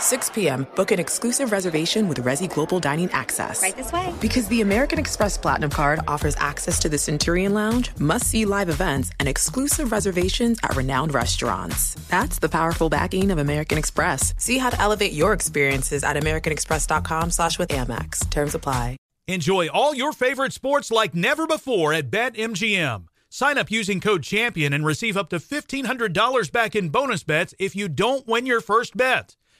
6 p.m., book an exclusive reservation with Resy Global Dining Access. Right this way. Because the American Express Platinum Card offers access to the Centurion Lounge, must see live events, and exclusive reservations at renowned restaurants. That's the powerful backing of American Express. See how to elevate your experiences at AmericanExpress.com slash with Amex. Terms apply. Enjoy all your favorite sports like never before at BetMGM. Sign up using code CHAMPION and receive up to $1,500 back in bonus bets if you don't win your first bet.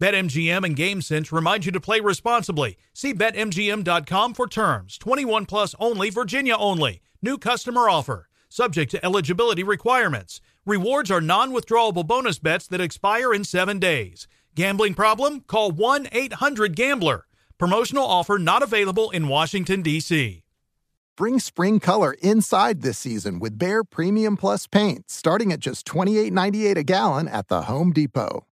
BetMGM and GameSense remind you to play responsibly. See BetMGM.com for terms. 21 plus only, Virginia only. New customer offer. Subject to eligibility requirements. Rewards are non withdrawable bonus bets that expire in seven days. Gambling problem? Call 1 800 Gambler. Promotional offer not available in Washington, D.C. Bring spring color inside this season with Behr Premium Plus paint, starting at just $28.98 a gallon at the Home Depot.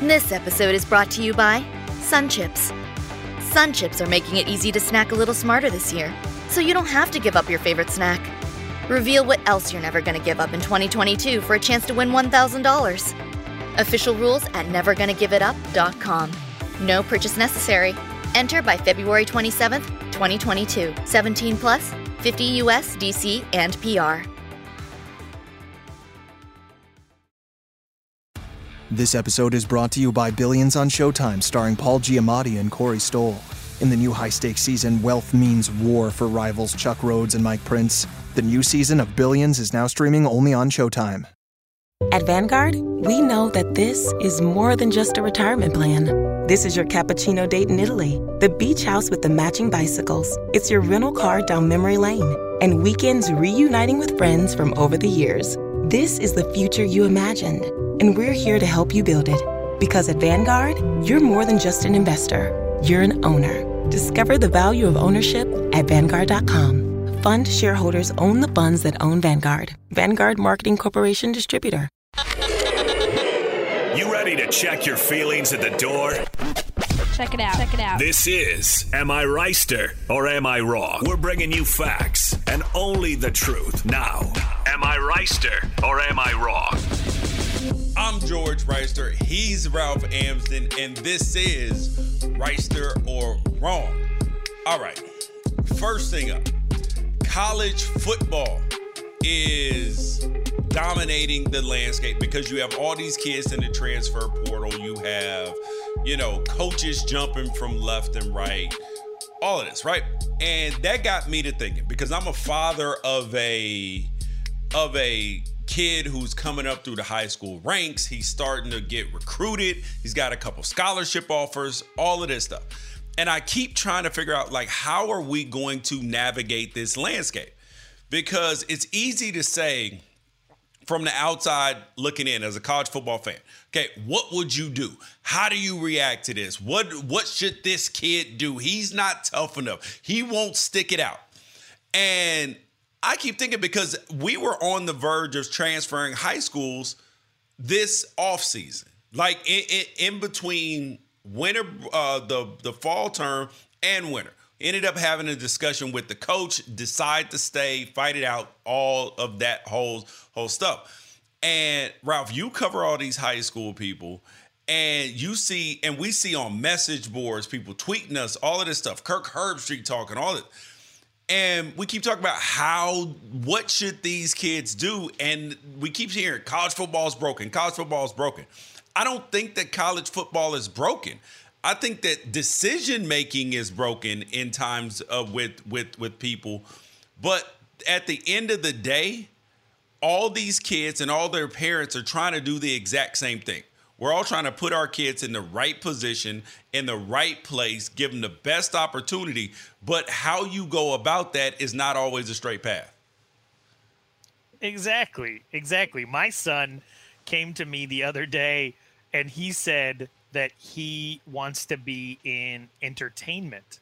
This episode is brought to you by Sun Chips. Sun Chips are making it easy to snack a little smarter this year, so you don't have to give up your favorite snack. Reveal what else you're never going to give up in 2022 for a chance to win $1,000. Official rules at nevergonnagiveit.up.com. No purchase necessary. Enter by February 27th, 2022. 17 plus, 50 US, DC, and PR. This episode is brought to you by Billions on Showtime, starring Paul Giamatti and Corey Stoll. In the new high stakes season, Wealth Means War for rivals Chuck Rhodes and Mike Prince. The new season of Billions is now streaming only on Showtime. At Vanguard, we know that this is more than just a retirement plan. This is your cappuccino date in Italy, the beach house with the matching bicycles. It's your rental car down memory lane, and weekends reuniting with friends from over the years. This is the future you imagined, and we're here to help you build it. Because at Vanguard, you're more than just an investor, you're an owner. Discover the value of ownership at Vanguard.com. Fund shareholders own the funds that own Vanguard. Vanguard Marketing Corporation Distributor. You ready to check your feelings at the door? Check it out. Check it out. This is Am I Wrighster or Am I Wrong? We're bringing you facts and only the truth. Now, Am I Wrighster or Am I Wrong? I'm George Wrighster. He's Ralph Amsden, and this is Wrighster or Wrong. All right. First thing up college football is dominating the landscape because you have all these kids in the transfer portal. You have, you know, coaches jumping from left and right, all of this, right? And that got me to thinking because I'm a father of a of a kid who's coming up through the high school ranks. He's starting to get recruited. He's got a couple scholarship offers, all of this stuff. And I keep trying to figure out like how are we going to navigate this landscape? Because it's easy to say from the outside looking in as a college football fan. Okay, what would you do? How do you react to this? What what should this kid do? He's not tough enough. He won't stick it out. And I keep thinking because we were on the verge of transferring high schools this off season, like in, in, in between winter, uh, the the fall term and winter. Ended up having a discussion with the coach, decide to stay, fight it out, all of that whole whole stuff. And Ralph, you cover all these high school people, and you see, and we see on message boards people tweeting us all of this stuff. Kirk Herbstreit talking all it, and we keep talking about how what should these kids do, and we keep hearing college football is broken. College football is broken. I don't think that college football is broken. I think that decision making is broken in times of with with with people, but at the end of the day, all these kids and all their parents are trying to do the exact same thing. We're all trying to put our kids in the right position, in the right place, give them the best opportunity. But how you go about that is not always a straight path. Exactly. Exactly. My son came to me the other day and he said that he wants to be in entertainment.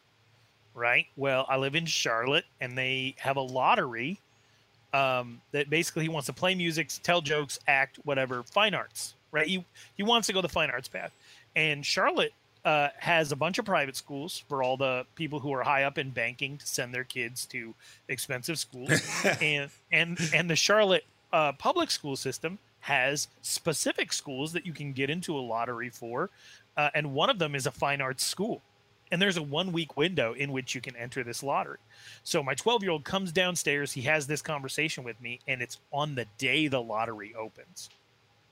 Right? Well, I live in Charlotte and they have a lottery um, that basically he wants to play music, tell jokes, act, whatever, fine arts right? He he wants to go the fine arts path, and Charlotte uh, has a bunch of private schools for all the people who are high up in banking to send their kids to expensive schools, and and and the Charlotte uh, public school system has specific schools that you can get into a lottery for, uh, and one of them is a fine arts school. And there's a one week window in which you can enter this lottery. So my 12 year old comes downstairs. He has this conversation with me, and it's on the day the lottery opens.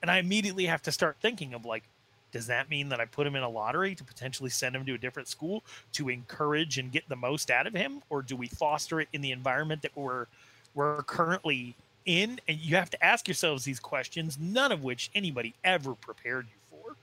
And I immediately have to start thinking of like, does that mean that I put him in a lottery to potentially send him to a different school to encourage and get the most out of him, or do we foster it in the environment that we're we're currently in? And you have to ask yourselves these questions, none of which anybody ever prepared you for.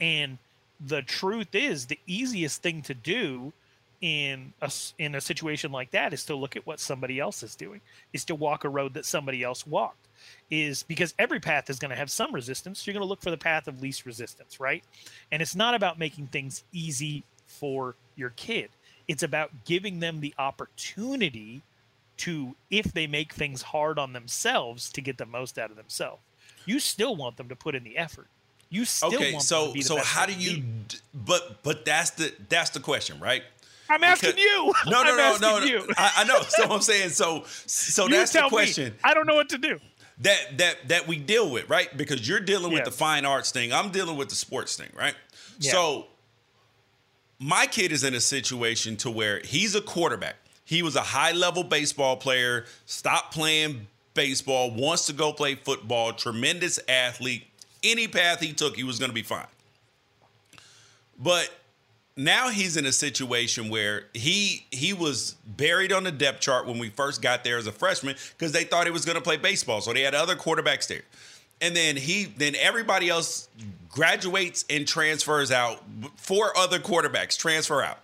And the truth is, the easiest thing to do in a in a situation like that is to look at what somebody else is doing, is to walk a road that somebody else walked is because every path is going to have some resistance. You're going to look for the path of least resistance, right? And it's not about making things easy for your kid. It's about giving them the opportunity to, if they make things hard on themselves, to get the most out of themselves. You still want them to put in the effort. You still okay, want so them to be the so how do you? be. But but that's the that's the question, right? I'm asking Because- you. No, no, I'm no, no. no. you. I, I know. So I'm saying so. So You that's the tell me. question I don't know what to do. that that that we deal with, right? Because you're dealing with Yes. the fine arts thing. I'm dealing with the sports thing, right? Yeah. So my kid is in a situation to where he's a quarterback. He was a high level baseball player, stopped playing baseball, wants to go play football, tremendous athlete. Any path he took, he was going to be fine. But now he's in a situation where he he was buried on the depth chart when we first got there as a freshman because they thought he was going to play baseball, so they had other quarterbacks there. And then he then everybody else graduates and transfers out. Four other quarterbacks transfer out.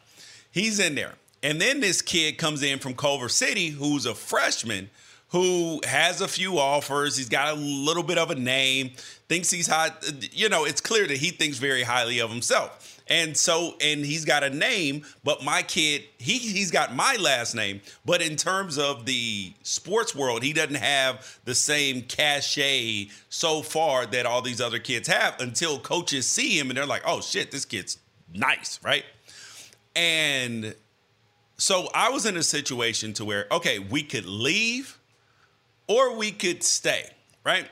He's in there. And then this kid comes in from Culver City who's a freshman who has a few offers. He's got a little bit of a name, thinks he's hot. You know, it's clear that he thinks very highly of himself. And so, and he's got a name, but my kid, he he's got my last name. But in terms of the sports world, he doesn't have the same cachet so far that all these other kids have until coaches see him and they're like, oh shit, this kid's nice, right? And so I was in a situation to where, okay, we could leave or we could stay, right?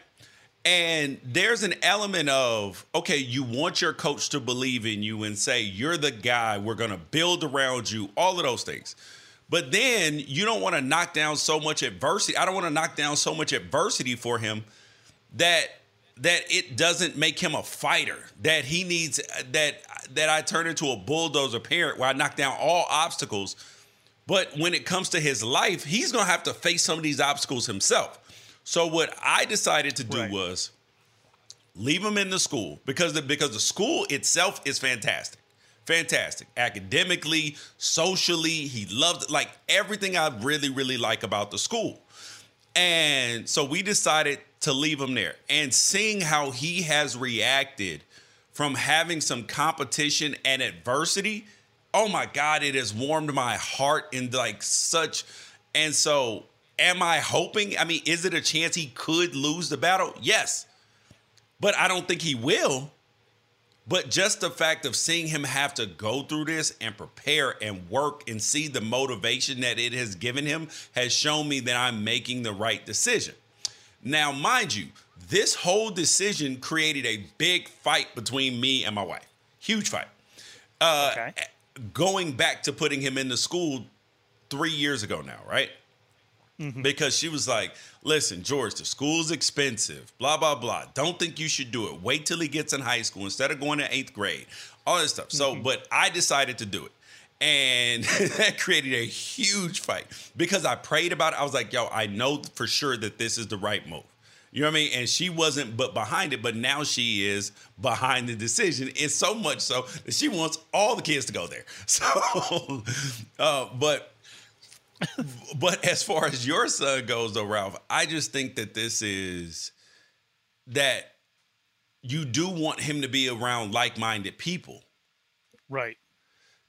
And there's an element of, okay, you want your coach to believe in you and say, you're the guy, we're gonna build around you, all of those things. But then you don't wanna knock down so much adversity. I don't wanna knock down so much adversity for him that that it doesn't make him a fighter that he needs that that I turn into a bulldozer parent where I knock down all obstacles but when it comes to his life he's going to have to face some of these obstacles himself so what I decided to do Right. was leave him in the school because the, because the school itself is fantastic fantastic academically socially he loved like everything I really really like about the school and so we decided to leave him there. And seeing how he has reacted from having some competition and adversity, oh my God, it has warmed my heart in like such. And so Am I hoping? I mean, is it a chance he could lose the battle? Yes. But I don't think he will. But just the fact of seeing him have to go through this and prepare and work and see the motivation that it has given him has shown me that I'm making the right decision. Now, mind you, this whole decision created a big fight between me and my wife. Huge fight. Uh, okay. Going back to putting him in the school three years ago now, right? Mm-hmm. Because she was like, listen, George, the school's expensive, blah, blah, blah. Don't think you should do it. Wait till he gets in high school instead of going to eighth grade, all this stuff. So, mm-hmm. but I decided to do it. And that created a huge fight because I prayed about it. I was like, yo, I know for sure that this is the right move. You know what I mean? And she wasn't but behind it, but now she is behind the decision. And so much so that she wants all the kids to go there. So, uh, but but as far as your son goes, though, Ralph, I just think that this is that you do want him to be around like-minded people. Right.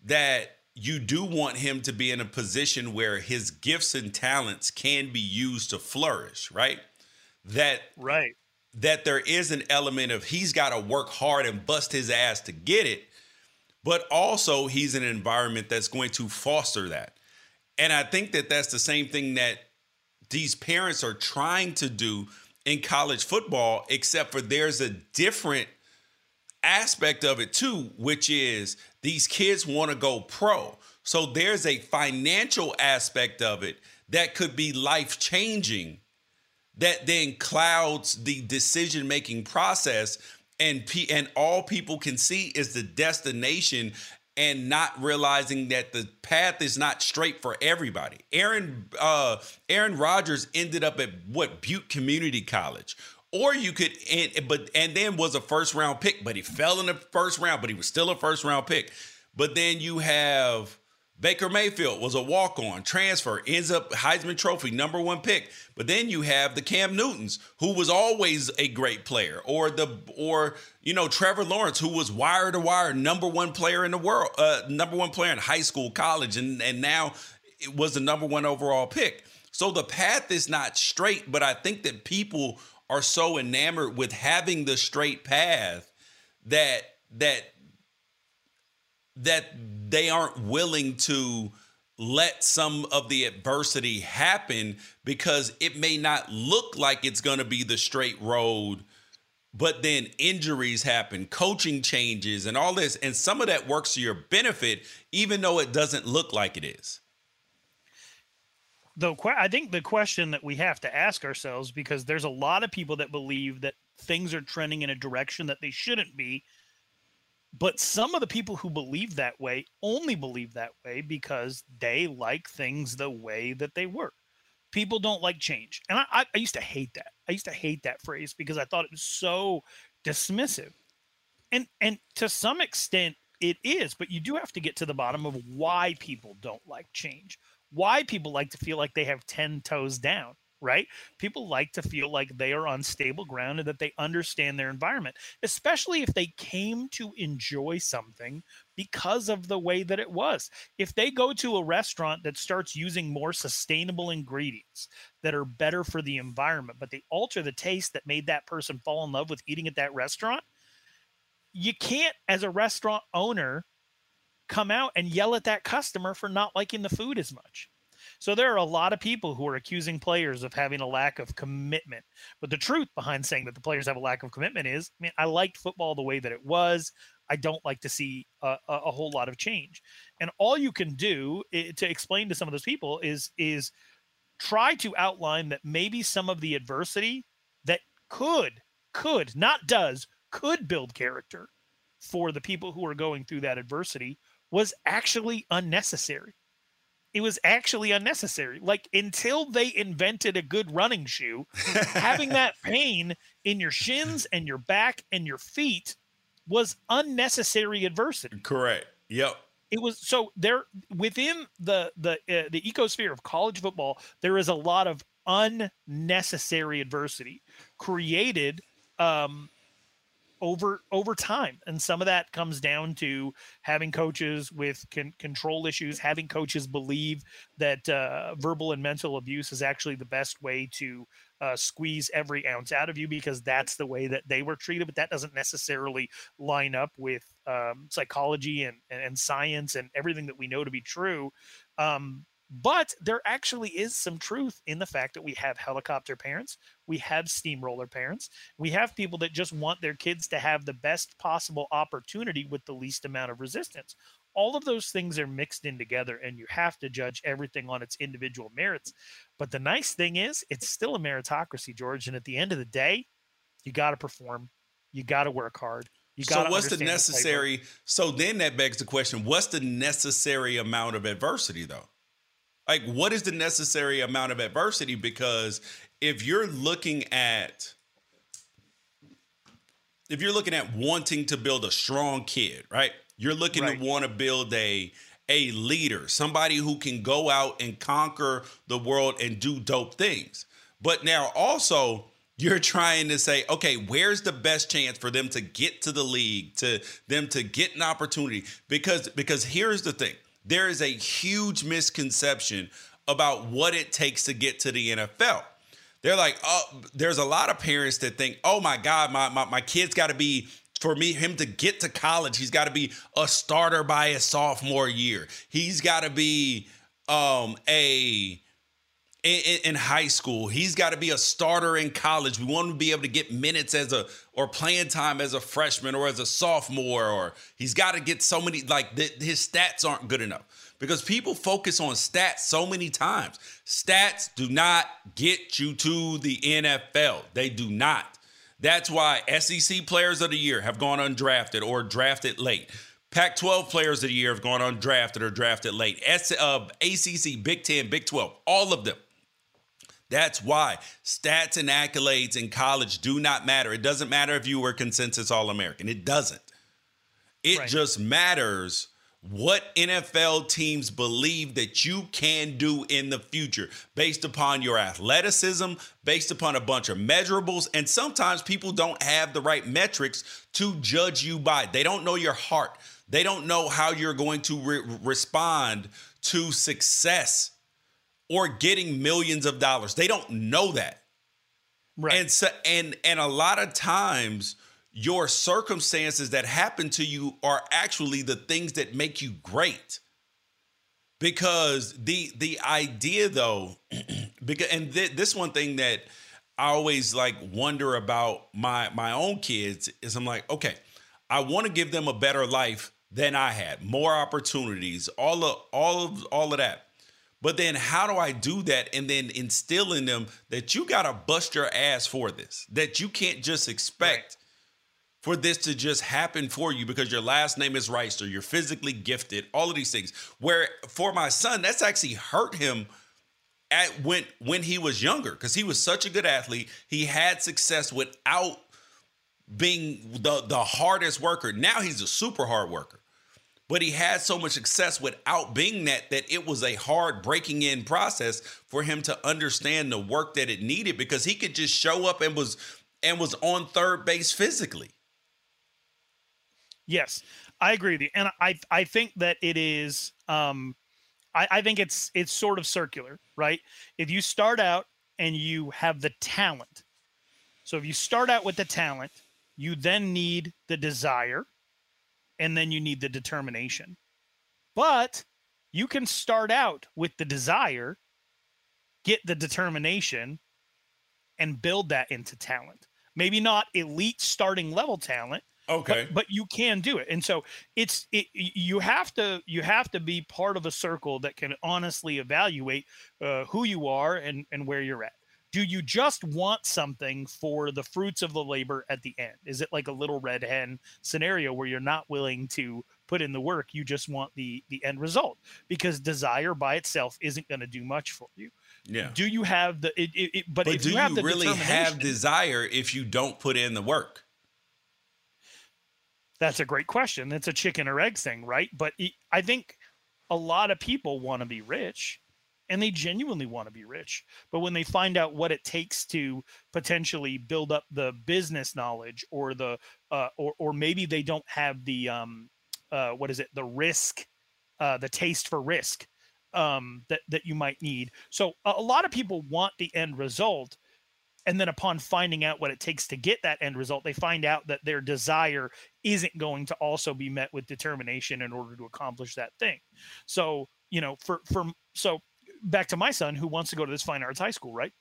That you do want him to be in a position where his gifts and talents can be used to flourish, right? That right. That there is an element of he's got to work hard and bust his ass to get it, but also he's in an environment that's going to foster that. And I think that that's the same thing that these parents are trying to do in college football, except for there's a different aspect of it too, which is these kids want to go pro. So there's a financial aspect of it that could be life changing that then clouds the decision making process and P- and all people can see is the destination and not realizing that the path is not straight for everybody. Aaron uh, Aaron Rodgers ended up at what Butte Community College. Or you could and but and then was a first round pick, but he fell in the first round, but he was still a first round pick. But then you have Baker Mayfield was a walk on transfer, ends up Heisman Trophy, number one pick. But then you have the Cam Newtons, who was always a great player, or the or you know Trevor Lawrence, who was wire to wire number one player in the world, uh, number one player in high school, college, and and now it was the number one overall pick. So the path is not straight, but I think that people are so enamored with having the straight path that that that they aren't willing to let some of the adversity happen because it may not look like it's going to be the straight road but then injuries happen coaching changes and all this and some of that works to your benefit even though it doesn't look like it is. Though i think the question that we have to ask ourselves because there's a lot of people that believe that things are trending in a direction that they shouldn't be but some of the people who believe that way only believe that way because they like things the way that they were. People don't like change. And I, I, used to hate that. I used to hate that phrase because I thought it was so dismissive. And and to some extent it is, but you do have to get to the bottom of why people don't like change. Why people like to feel like they have 10 toes down right? People like to feel like they are on stable ground and that they understand their environment, especially if they came to enjoy something because of the way that it was. If they go to a restaurant that starts using more sustainable ingredients that are better for the environment, but they alter the taste that made that person fall in love with eating at that restaurant, you can't, as a restaurant owner, come out and yell at that customer for not liking the food as much so there are a lot of people who are accusing players of having a lack of commitment. But the truth behind saying that the players have a lack of commitment is, I mean, I liked football the way that it was. I don't like to see a, a whole lot of change. And all you can do eh, to explain to some of those people is is try to outline that maybe some of the adversity that could could not does could build character for the people who are going through that adversity was actually unnecessary it was actually unnecessary. Like until they invented a good running shoe, having that pain in your shins and your back and your feet was unnecessary adversity. Correct. Yep. It was so there within the the uh, the ecosphere of college football. There is a lot of unnecessary adversity created um, over over time and some of that comes down to having coaches with con- control issues having coaches believe that uh, verbal and mental abuse is actually the best way to uh, squeeze every ounce out of you because that's the way that they were treated but that doesn't necessarily line up with um, psychology and, and science and everything that we know to be true. Um, but there actually is some truth in the fact that we have helicopter parents, we have steamroller parents, we have people that just want their kids to have the best possible opportunity with the least amount of resistance. All of those things are mixed in together, and you have to judge everything on its individual merits. But the nice thing is, it's still a meritocracy, George. And at the end of the day, you got to perform, you got to work hard. You got to so what's the necessary? The so then that begs the question: What's the necessary amount of adversity, though? Like, what is the necessary amount of adversity? Because if you're looking at if you're looking at wanting to build a strong kid, right? You're looking right. to want to build a a leader, somebody who can go out and conquer the world and do dope things. But now also you're trying to say, okay, where's the best chance for them to get to the league, to them to get an opportunity? Because because here's the thing there is a huge misconception about what it takes to get to the NFL. They're like, oh, there's a lot of parents that think, oh my God, my, my, my kid's got to be, for me, him to get to college, he's got to be a starter by his sophomore year. He's got to be um, a, in, in, high school. He's got to be a starter in college. We want him to be able to get minutes as a or playing time as a freshman or as a sophomore, or he's got to get so many like his stats aren't good enough because people focus on stats so many times. Stats do not get you to the NFL. They do not. That's why SEC players of the year have gone undrafted or drafted late. Pac 12 players of the year have gone undrafted or drafted late. S- uh, ACC, Big 10, Big 12, all of them that's why stats and accolades in college do not matter. It doesn't matter if you were consensus All American, it doesn't. It right. just matters what NFL teams believe that you can do in the future based upon your athleticism, based upon a bunch of measurables. And sometimes people don't have the right metrics to judge you by. They don't know your heart, they don't know how you're going to re- respond to success or getting millions of dollars. They don't know that. Right. And so and and a lot of times your circumstances that happen to you are actually the things that make you great. Because the the idea though because and th- this one thing that I always like wonder about my my own kids is I'm like, okay, I want to give them a better life than I had, more opportunities, all of all of all of that. But then how do I do that and then instill in them that you got to bust your ass for this, that you can't just expect for this to just happen for you because your last name is Wrighster, you're physically gifted, all of these things. Where for my son, that's actually hurt him at when when he was younger because he was such a good athlete. He had success without being the the hardest worker. Now he's a super hard worker but he had so much success without being that that it was a hard breaking in process for him to understand the work that it needed because he could just show up and was and was on third base physically. Yes, I agree with you, and I I think that it is. Um, I, I think it's it's sort of circular, right? If you start out and you have the talent, so if you start out with the talent, you then need the desire and then you need the determination. But you can start out with the desire, get the determination, and build that into talent. Maybe not elite starting level talent. Okay. But, but you can do it. And so it's it you have to you have to be part of a circle that can honestly evaluate uh, who you are and and where you're at do you just want something for the fruits of the labor at the end? Is it like a little red hen scenario where you're not willing to put in the work, you just want the the end result? Because desire by itself isn't going to do much for you. Yeah. Do you have the it, it, it but, but do you, you really have desire if you don't put in the work? That's a great question. It's a chicken or egg thing, right? But I think a lot of people want to be rich and they genuinely want to be rich. But when they find out what it takes to potentially build up the business knowledge or the uh, or or maybe they don't have the um uh what is it the risk uh the taste for risk um that that you might need. So a, a lot of people want the end result and then upon finding out what it takes to get that end result they find out that their desire isn't going to also be met with determination in order to accomplish that thing so you know for for so back to my son who wants to go to this fine arts high school, right?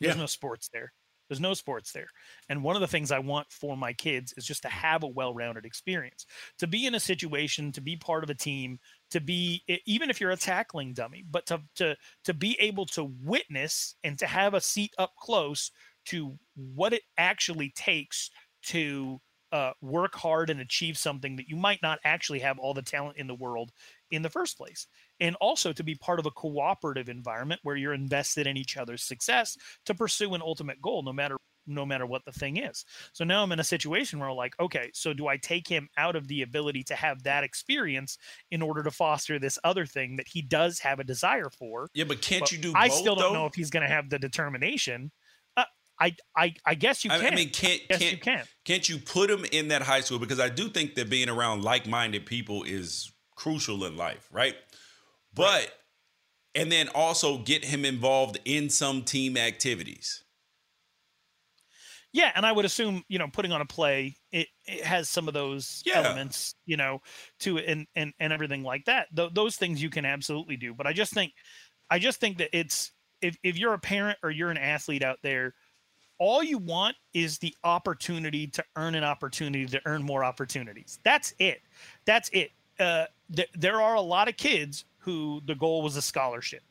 There's yeah. no sports there. There's no sports there. And one of the things I want for my kids is just to have a well rounded experience, to be in a situation, to be part of a team, to be, even if you're a tackling dummy, but to, to, to be able to witness and to have a seat up close to what it actually takes to uh, work hard and achieve something that you might not actually have all the talent in the world in the first place and also to be part of a cooperative environment where you're invested in each other's success to pursue an ultimate goal no matter no matter what the thing is so now i'm in a situation where I'm like okay so do i take him out of the ability to have that experience in order to foster this other thing that he does have a desire for yeah but can't but you do i both, still don't though? know if he's going to have the determination uh, I, I I guess you can. I mean, can't yes, can't you can. Can't you put him in that high school? Because I do think that being around like-minded people is crucial in life, right? But and then also get him involved in some team activities. Yeah, and I would assume, you know, putting on a play, it, it has some of those yeah. elements, you know, to it and, and and everything like that. Th- those things you can absolutely do. But I just think I just think that it's if, if you're a parent or you're an athlete out there, all you want is the opportunity to earn an opportunity to earn more opportunities. That's it. That's it. Uh, th- there are a lot of kids who the goal was a scholarship.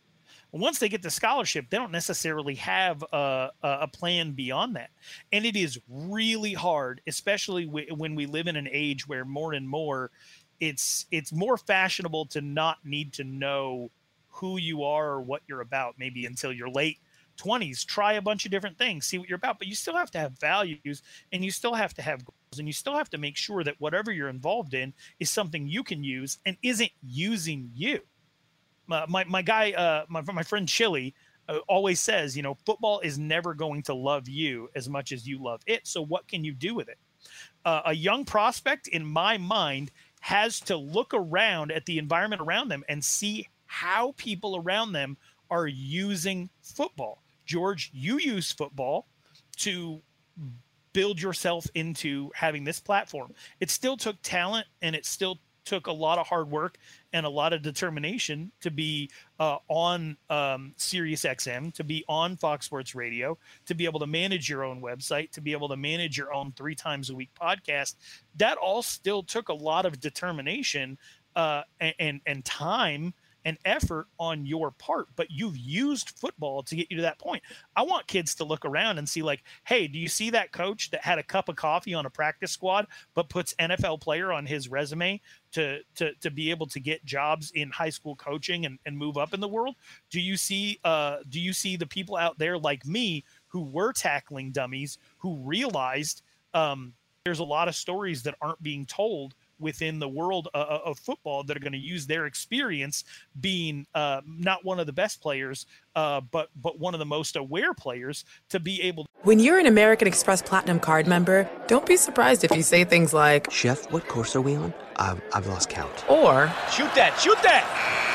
Once they get the scholarship, they don't necessarily have a, a plan beyond that. And it is really hard, especially w- when we live in an age where more and more it's it's more fashionable to not need to know who you are or what you're about maybe until you're late 20s try a bunch of different things see what you're about but you still have to have values and you still have to have goals and you still have to make sure that whatever you're involved in is something you can use and isn't using you. My my, my guy uh my, my friend chili uh, always says you know football is never going to love you as much as you love it. So what can you do with it? Uh, a young prospect in my mind has to look around at the environment around them and see how people around them are using football. George, you use football to build yourself into having this platform. It still took talent and it still took a lot of hard work and a lot of determination to be uh, on um, Sirius XM, to be on Fox Sports Radio, to be able to manage your own website, to be able to manage your own three times a week podcast. That all still took a lot of determination uh, and, and, and time and effort on your part, but you've used football to get you to that point. I want kids to look around and see, like, hey, do you see that coach that had a cup of coffee on a practice squad, but puts NFL player on his resume to to to be able to get jobs in high school coaching and, and move up in the world? Do you see uh do you see the people out there like me who were tackling dummies who realized um there's a lot of stories that aren't being told within the world uh, uh, of football that are going to use their experience being uh, not one of the best players uh, but but one of the most aware players to be able when you're an american express platinum card member don't be surprised if you say things like chef what course are we on? I've, I've lost count. Or shoot that shoot that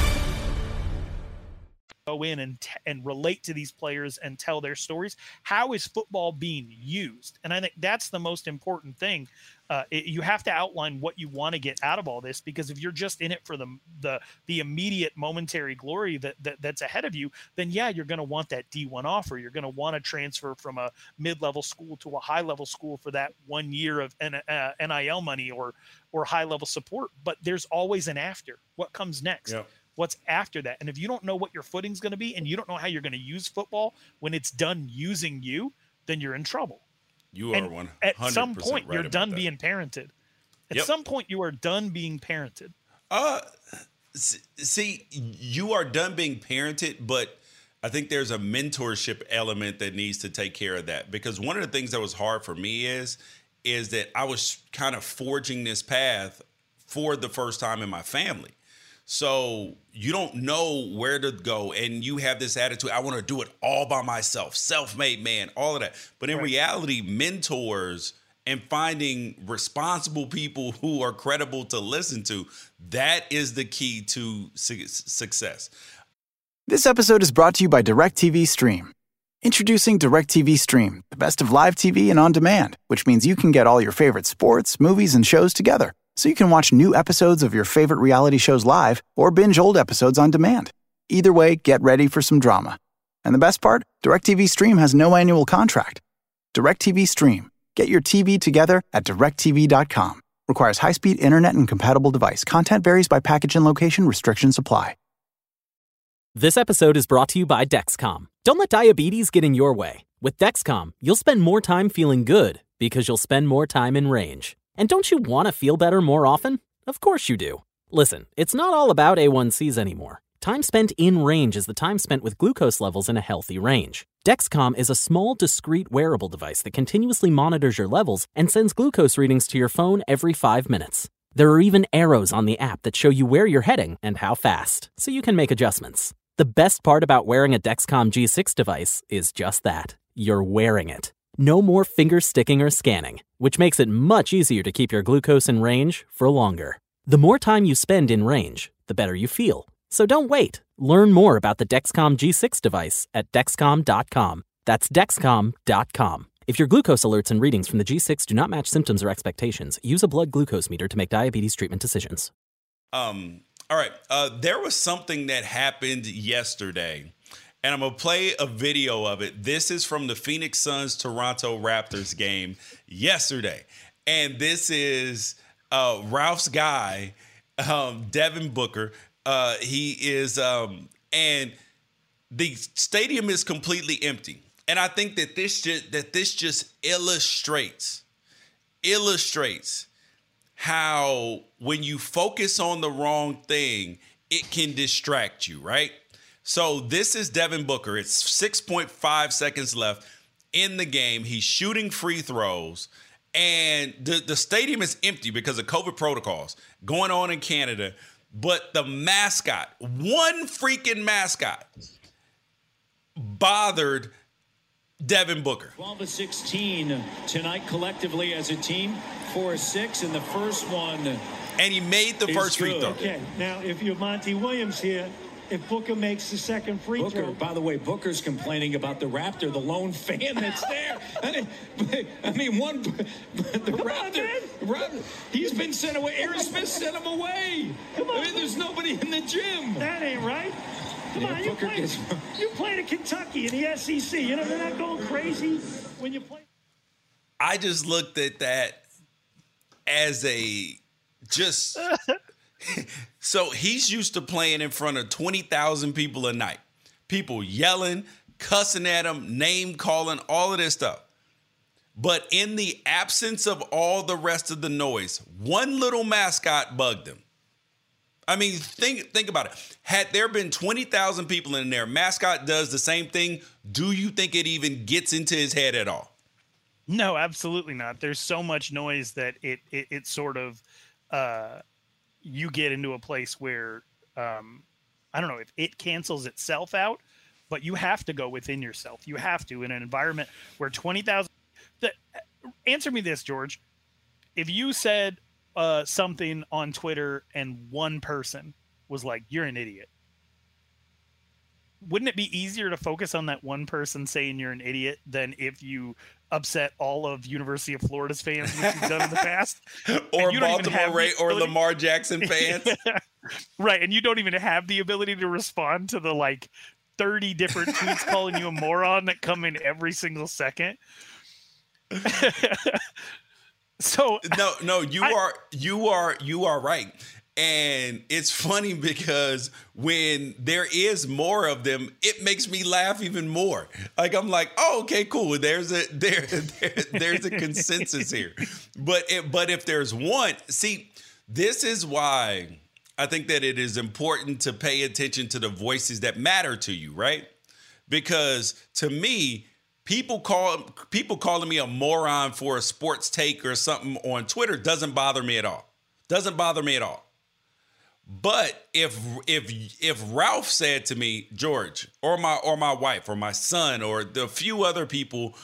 Go in and t- and relate to these players and tell their stories. How is football being used? And I think that's the most important thing. Uh, it- you have to outline what you want to get out of all this because if you're just in it for the the the immediate momentary glory that, that that's ahead of you, then yeah, you're going to want that D1 offer. You're going to want to transfer from a mid-level school to a high-level school for that one year of N- uh, NIL money or or high-level support. But there's always an after. What comes next? Yep. What's after that. And if you don't know what your footing's going to be and you don't know how you're going to use football when it's done using you, then you're in trouble. You are And one at some point you're done being parented. At Yep. some point you are done being parented. Uh, see, you are done being parented, but I think there's a mentorship element that needs to take care of that because one of the things that was hard for me is is that I was kind of forging this path for the first time in my family. So you don't know where to go, and you have this attitude: I want to do it all by myself, self-made man, all of that. But in Right. reality, mentors and finding responsible people who are credible to listen to that is the key to su- success. This episode is brought to you by DirecTV Stream. Introducing DirecTV Stream, the best of live TV and on demand, which means you can get all your favorite sports, movies, and shows together. So you can watch new episodes of your favorite reality shows live or binge old episodes on demand. Either way, get ready for some drama. And the best part? DirecTV Stream has no annual contract. DirecTV Stream. Get your TV together at directv.com. Requires high speed internet and compatible device. Content varies by package and location, restrictions apply. This episode is brought to you by Dexcom. Don't let diabetes get in your way. With Dexcom, you'll spend more time feeling good because you'll spend more time in range. And don't you want to feel better more often? Of course you do. Listen, it's not all about A1Cs anymore. Time spent in range is the time spent with glucose levels in a healthy range. Dexcom is a small, discreet wearable device that continuously monitors your levels and sends glucose readings to your phone every five minutes. There are even arrows on the app that show you where you're heading and how fast, so you can make adjustments. The best part about wearing a Dexcom G6 device is just that you're wearing it. No more finger sticking or scanning, which makes it much easier to keep your glucose in range for longer. The more time you spend in range, the better you feel. So don't wait. Learn more about the Dexcom G6 device at Dexcom.com. That's Dexcom.com. If your glucose alerts and readings from the G6 do not match symptoms or expectations, use a blood glucose meter to make diabetes treatment decisions. Um, all right. Uh, there was something that happened yesterday, and I'm gonna play a video of it. This is from the Phoenix Suns Toronto Raptors game yesterday, and this is uh, Ralph's guy, um, Devin Booker. Uh, he is, um, and the stadium is completely empty, and I think that this just that this just illustrates illustrates how when you focus on the wrong thing, it can distract you, right? So this is Devin Booker. It's 6.5 seconds left in the game. He's shooting free throws, and the, the stadium is empty because of COVID protocols going on in Canada. But the mascot, one freaking mascot, bothered Devin Booker. 12 of 16 tonight collectively as a team. 4 6 in the first one. And he made the first free throw. Okay, now if you're Monty Williams here, if Booker makes the second free Booker, throw. by the way, Booker's complaining about the Raptor, the lone fan that's there. I mean, I mean one, the Raptor, Raptor, he's been sent away. Aaron Smith sent him away. Come on. I mean, there's nobody in the gym. That ain't right. Come Yeah, on, you Booker played, gets- you played at Kentucky in the SEC. You know they're not going crazy when you play. I just looked at that as a just so he's used to playing in front of 20,000 people a night. People yelling, cussing at him, name calling, all of this stuff. But in the absence of all the rest of the noise, one little mascot bugged him. I mean, think think about it. Had there been 20,000 people in there, mascot does the same thing, do you think it even gets into his head at all? No, absolutely not. There's so much noise that it it, it sort of uh, you get into a place where um, I don't know if it cancels itself out, but you have to go within yourself. You have to in an environment where twenty thousand. Answer me this, George. If you said uh, something on Twitter and one person was like, "You're an idiot," wouldn't it be easier to focus on that one person saying you're an idiot than if you upset all of University of Florida's fans, which you've done in the past, Or Baltimore Ray or Lamar Jackson fans. right? And you don't even have the ability to respond to the like thirty different tweets calling you a moron that come in every single second. so no, no, you are you are you are right. And it's funny because when there is more of them, it makes me laugh even more. Like I'm like, oh, okay, cool. There's a there, there there's a consensus here. But it, but if there's one, see, this is why I think that it is important to pay attention to the voices that matter to you, right? Because to me, people call people calling me a moron for a sports take or something on Twitter doesn't bother me at all. Doesn't bother me at all. But if if if Ralph said to me, George, or my or my wife, or my son, or the few other people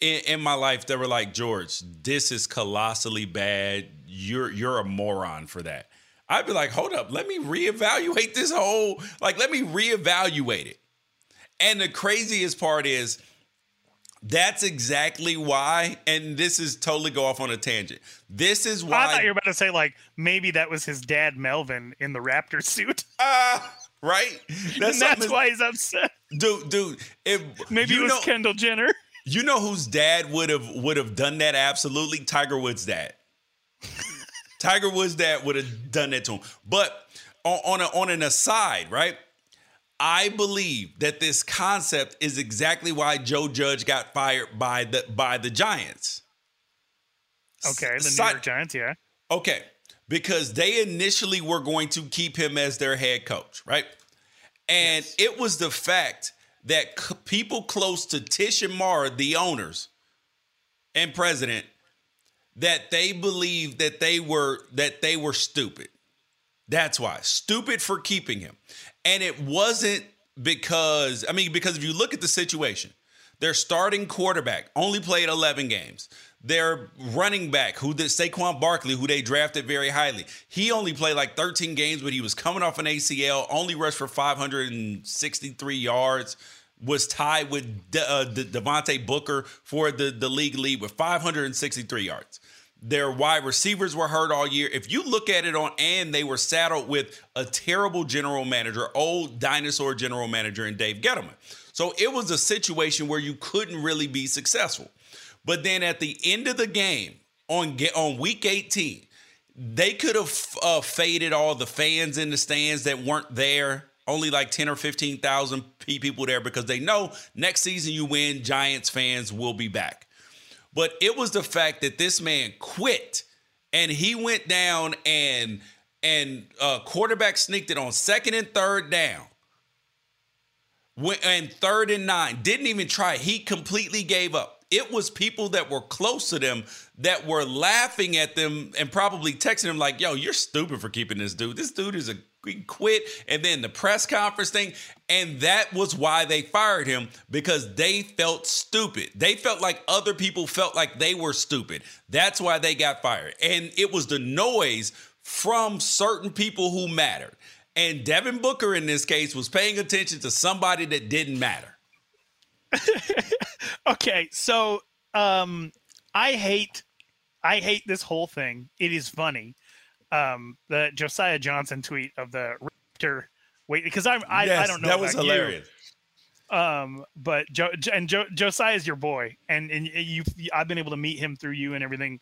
in, in my life that were like, George, this is colossally bad. You're you're a moron for that. I'd be like, hold up, let me reevaluate this whole, like, let me reevaluate it. And the craziest part is that's exactly why, and this is totally go off on a tangent. This is why I thought you were about to say like maybe that was his dad Melvin in the Raptor suit. Uh, right? That's, that's why he's upset. Dude, dude, if Maybe you it was know, Kendall Jenner. You know whose dad would have would have done that absolutely? Tiger Woods' dad. Tiger Woods' dad would have done that to him. But on, on, a, on an aside, right? I believe that this concept is exactly why Joe Judge got fired by the by the Giants. Okay, the New York Giants, yeah. Okay, because they initially were going to keep him as their head coach, right? And it was the fact that c- people close to Tisch and Mara, the owners and president, that they believed that they were that they were stupid. That's why stupid for keeping him, and it wasn't because I mean because if you look at the situation, their starting quarterback only played 11 games. Their running back, who did Saquon Barkley, who they drafted very highly, he only played like 13 games, but he was coming off an ACL, only rushed for 563 yards, was tied with De- uh, De- Devontae Booker for the, the league lead with 563 yards. Their wide receivers were hurt all year. If you look at it on, and they were saddled with a terrible general manager, old dinosaur general manager, and Dave Gettleman. So it was a situation where you couldn't really be successful. But then at the end of the game on on week 18, they could have uh, faded all the fans in the stands that weren't there. Only like 10 or 15,000 pe- people there because they know next season you win, Giants fans will be back. But it was the fact that this man quit and he went down and and uh, quarterback sneaked it on second and third down. And third and nine, didn't even try. He completely gave up. It was people that were close to them that were laughing at them and probably texting them like, "Yo, you're stupid for keeping this dude. This dude is a quit, and then the press conference thing, and that was why they fired him because they felt stupid. They felt like other people felt like they were stupid. That's why they got fired, and it was the noise from certain people who mattered. And Devin Booker in this case was paying attention to somebody that didn't matter. okay, so um, I hate I hate this whole thing. It is funny. Um, the Josiah Johnson tweet of the Raptor wait because I'm I, yes, I don't know that was hilarious. You. Um, but Joe and jo- Josiah is your boy, and and you I've been able to meet him through you and everything.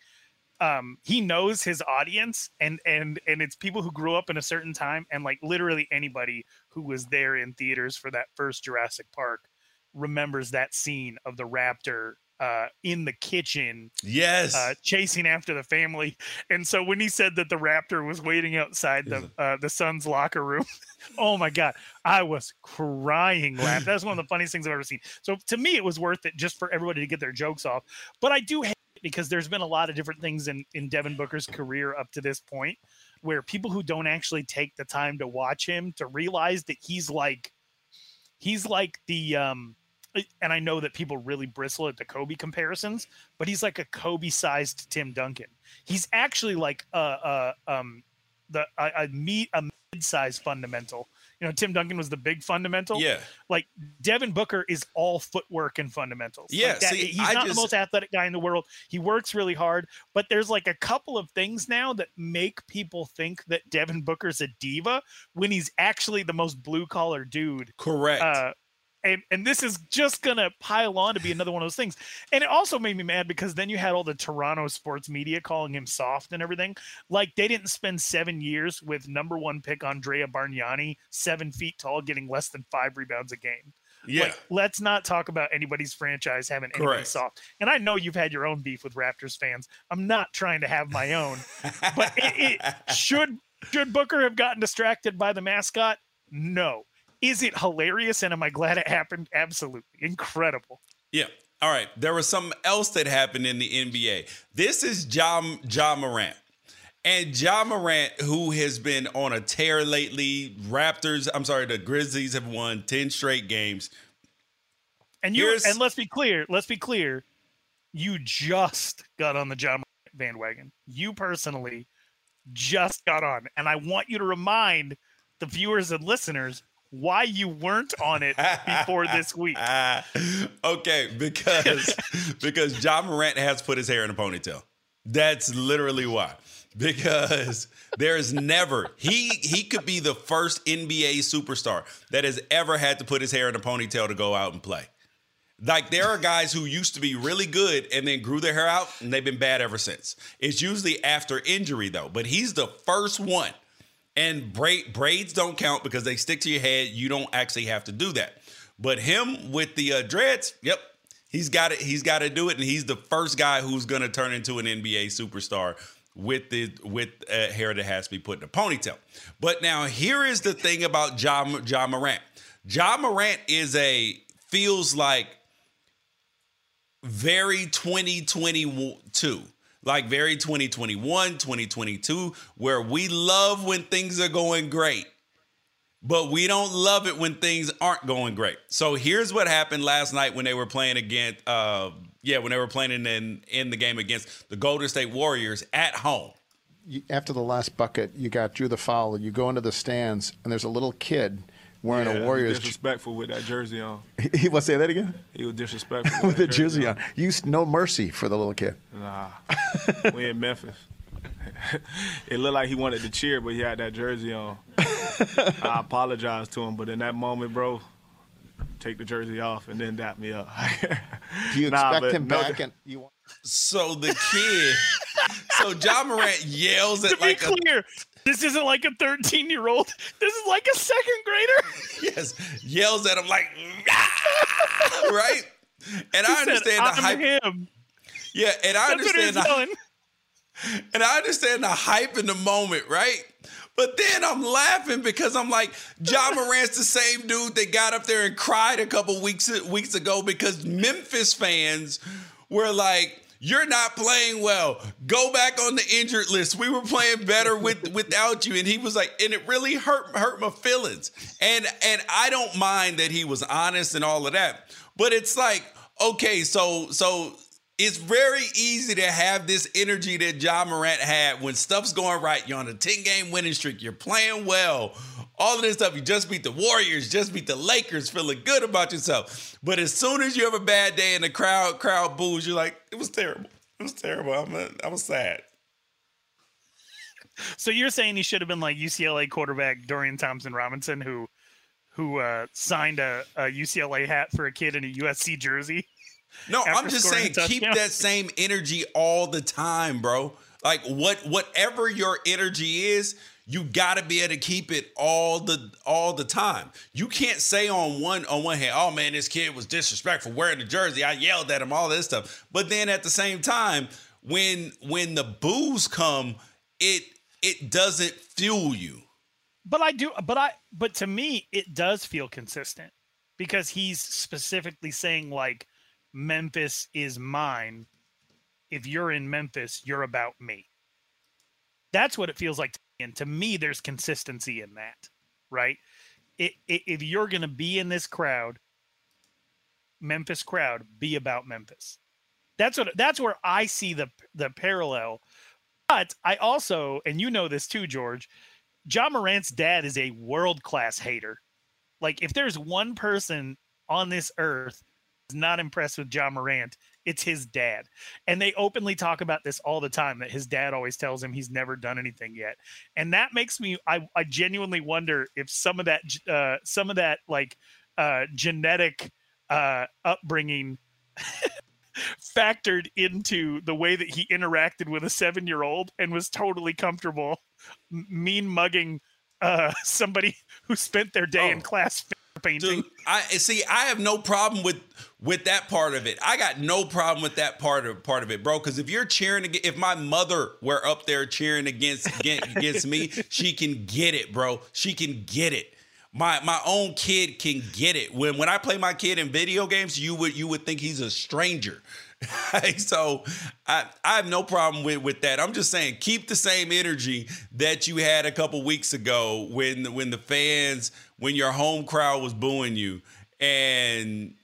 Um, he knows his audience, and and and it's people who grew up in a certain time, and like literally anybody who was there in theaters for that first Jurassic Park remembers that scene of the raptor uh, in the kitchen. Yes. Uh, chasing after the family. And so when he said that the raptor was waiting outside the uh, the Suns' locker room, oh my God, I was crying laughing. That's one of the funniest things I've ever seen. So to me, it was worth it just for everybody to get their jokes off. But I do hate it because there's been a lot of different things in, in Devin Booker's career up to this point where people who don't actually take the time to watch him to realize that he's like, he's like the, um, and I know that people really bristle at the Kobe comparisons, but he's like a Kobe sized Tim Duncan. He's actually like a, a um the a, a meet a mid sized fundamental. You know, Tim Duncan was the big fundamental. Yeah. Like Devin Booker is all footwork and fundamentals. Yeah. Like that, see, he's I not just, the most athletic guy in the world. He works really hard, but there's like a couple of things now that make people think that Devin Booker's a diva when he's actually the most blue collar dude. Correct. Uh, and and this is just gonna pile on to be another one of those things. And it also made me mad because then you had all the Toronto sports media calling him soft and everything. Like they didn't spend seven years with number one pick Andrea Bargnani, seven feet tall, getting less than five rebounds a game. Yeah. Like, let's not talk about anybody's franchise having Correct. soft. And I know you've had your own beef with Raptors fans. I'm not trying to have my own, but it, it should should Booker have gotten distracted by the mascot? No. Is it hilarious and am I glad it happened? Absolutely. Incredible. Yeah. All right. There was something else that happened in the NBA. This is Ja Ja Morant. And Ja Morant, who has been on a tear lately, Raptors, I'm sorry, the Grizzlies have won 10 straight games. And you and let's be clear, let's be clear. You just got on the Ja Morant bandwagon. You personally just got on. And I want you to remind the viewers and listeners why you weren't on it before this week. okay, because because Ja Morant has put his hair in a ponytail. That's literally why. Because there's never he he could be the first NBA superstar that has ever had to put his hair in a ponytail to go out and play. Like there are guys who used to be really good and then grew their hair out and they've been bad ever since. It's usually after injury though, but he's the first one. And braid, braids don't count because they stick to your head. You don't actually have to do that. But him with the uh, dreads, yep, he's got it. He's got to do it, and he's the first guy who's going to turn into an NBA superstar with the with uh, hair that has to be put in a ponytail. But now here is the thing about Ja Ja Morant. Ja Morant is a feels like very 2022 like very 2021 2022 where we love when things are going great but we don't love it when things aren't going great so here's what happened last night when they were playing against uh yeah when they were playing in in the game against the golden state warriors at home after the last bucket, you got drew the foul. You go into the stands, and there's a little kid wearing Yeah, a Warriors. disrespectful with that jersey on. he was say that again He was disrespectful with the that jersey on. You no mercy for the little kid. Nah, we in Memphis. it looked like he wanted to cheer, but he had that jersey on. I apologize to him, but in that moment, bro, take the jersey off and then dap me up. Do you Nah, expect but him no- back? And you want- so the kid so ja morant yells to at be like a clear, this isn't like a 13 year old. This is like a second grader. yes, yells at him like, right? And I He said, understand the "I'm hype. him. Yeah, and I That's understand the and I understand the hype in the moment, right? But then I'm laughing because I'm like, Ja Morant's the same dude that got up there and cried a couple weeks weeks ago because Memphis fans were like, You're not playing well. Go back on the injured list. We were playing better with without you. And he was like, and it really hurt hurt my feelings. And and I don't mind that he was honest and all of that. But it's like, okay, so so it's very easy to have this energy that Ja Morant had when stuff's going right. You're on a 10 game winning streak. You're playing well. All of this stuff. You just beat the Warriors, just beat the Lakers, feeling good about yourself. But as soon as you have a bad day and the crowd crowd boos, you're like, it was terrible. It was terrible. I'm a, I was sad. So you're saying he should have been like UCLA quarterback Dorian Thompson Robinson, who who uh, signed a, a UCLA hat for a kid in a USC jersey? No, I'm just saying keep that same energy all the time, bro. Like what whatever your energy is, you got to be able to keep it all the all the time. You can't say on one on one hand, "Oh man, this kid was disrespectful wearing the jersey. I yelled at him, all this stuff." But then at the same time, when when the boos come, it it doesn't fuel you. But I do but I but to me it does feel consistent because he's specifically saying like Memphis is mine. If you're in Memphis, you're about me. That's what it feels like. To and to me, there's consistency in that, right? It, it, if you're going to be in this crowd, Memphis crowd, be about Memphis. That's what. That's where I see the the parallel. But I also, and you know this too, George. Ja Morant's dad is a world class hater. Like, if there's one person on this earth not impressed with Ja Morant, it's his dad. And they openly talk about this all the time that his dad always tells him he's never done anything yet. And that makes me I, I genuinely wonder if some of that uh some of that like uh genetic uh upbringing factored into the way that he interacted with a 7-year-old and was totally comfortable mean mugging uh somebody who spent their day oh. in class painting. Dude, I see. I have no problem with with that part of it. I got no problem with that part of part of it, bro. Because if you're cheering, if my mother were up there cheering against against me, she can get it, bro. She can get it. My my own kid can get it. When when I play my kid in video games, you would you would think he's a stranger. so I, I have no problem with, with that. I'm just saying keep the same energy that you had a couple weeks ago when when the fans when your home crowd was booing you and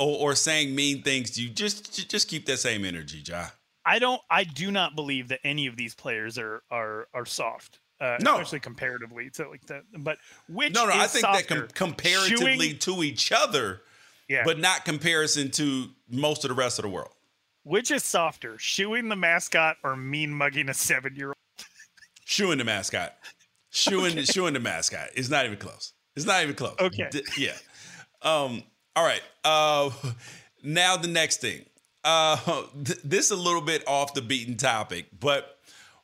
or, or saying mean things to you. Just just keep that same energy, Ja. I don't. I do not believe that any of these players are are are soft. Uh, no, especially comparatively to like that. But which no, no, I think softer, that com- comparatively shooing, to each other, yeah, but not comparison to most of the rest of the world. Which is softer, shooing the mascot or mean mugging a seven year old? Shooing the mascot. Shooing okay. shooing the mascot. It's not even close. It's not even close. Okay. D- yeah. Um. All right. Uh. Now the next thing. Uh. Th- this is a little bit off the beaten topic, but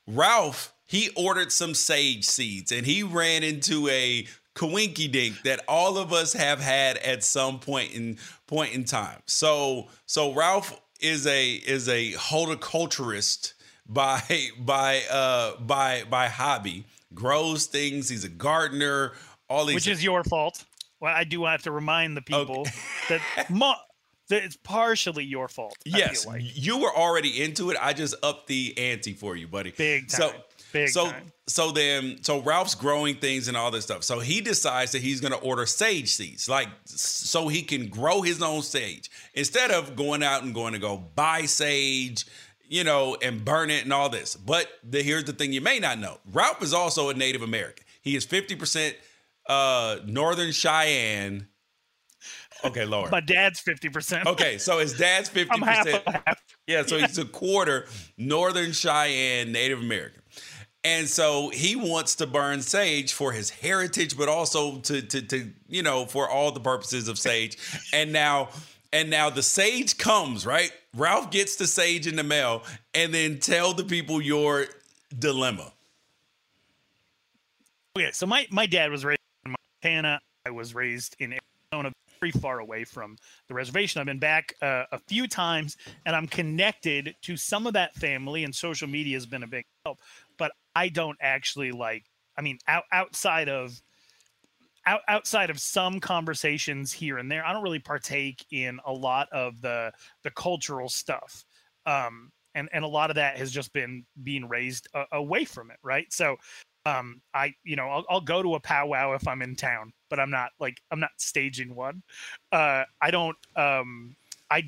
Ralph he ordered some sage seeds and he ran into a coinky dink that all of us have had at some point in point in time. So so Ralph is a is a horticulturist by by uh by by hobby grows things. He's a gardener. All these, which is your fault. Well, I do have to remind the people okay. that, mo- that it's partially your fault. Yes, like. you were already into it. I just upped the ante for you, buddy. Big time. So, Big so, time. so then, so Ralph's growing things and all this stuff. So he decides that he's going to order sage seeds, like so he can grow his own sage instead of going out and going to go buy sage you know, and burn it and all this. But the, here's the thing you may not know Ralph is also a Native American. He is 50% uh, Northern Cheyenne. Okay, Lord. My dad's 50%. Okay, so his dad's 50%. I'm half, half. Yeah, so he's a quarter Northern Cheyenne Native American. And so he wants to burn sage for his heritage, but also to, to, to you know, for all the purposes of sage. and now and now the sage comes, right? Ralph gets the sage in the mail and then tell the people your dilemma. Okay, so my, my dad was raised in Montana. I was raised in Arizona, very far away from the reservation. I've been back uh, a few times and I'm connected to some of that family, and social media has been a big help. But I don't actually like, I mean, out, outside of out, outside of some conversations here and there, I don't really partake in a lot of the the cultural stuff. Um, and and a lot of that has just been being raised uh, away from it, right? So, um, I you know I'll, I'll go to a powwow if I'm in town, but I'm not like I'm not staging one. Uh, I don't. Um, I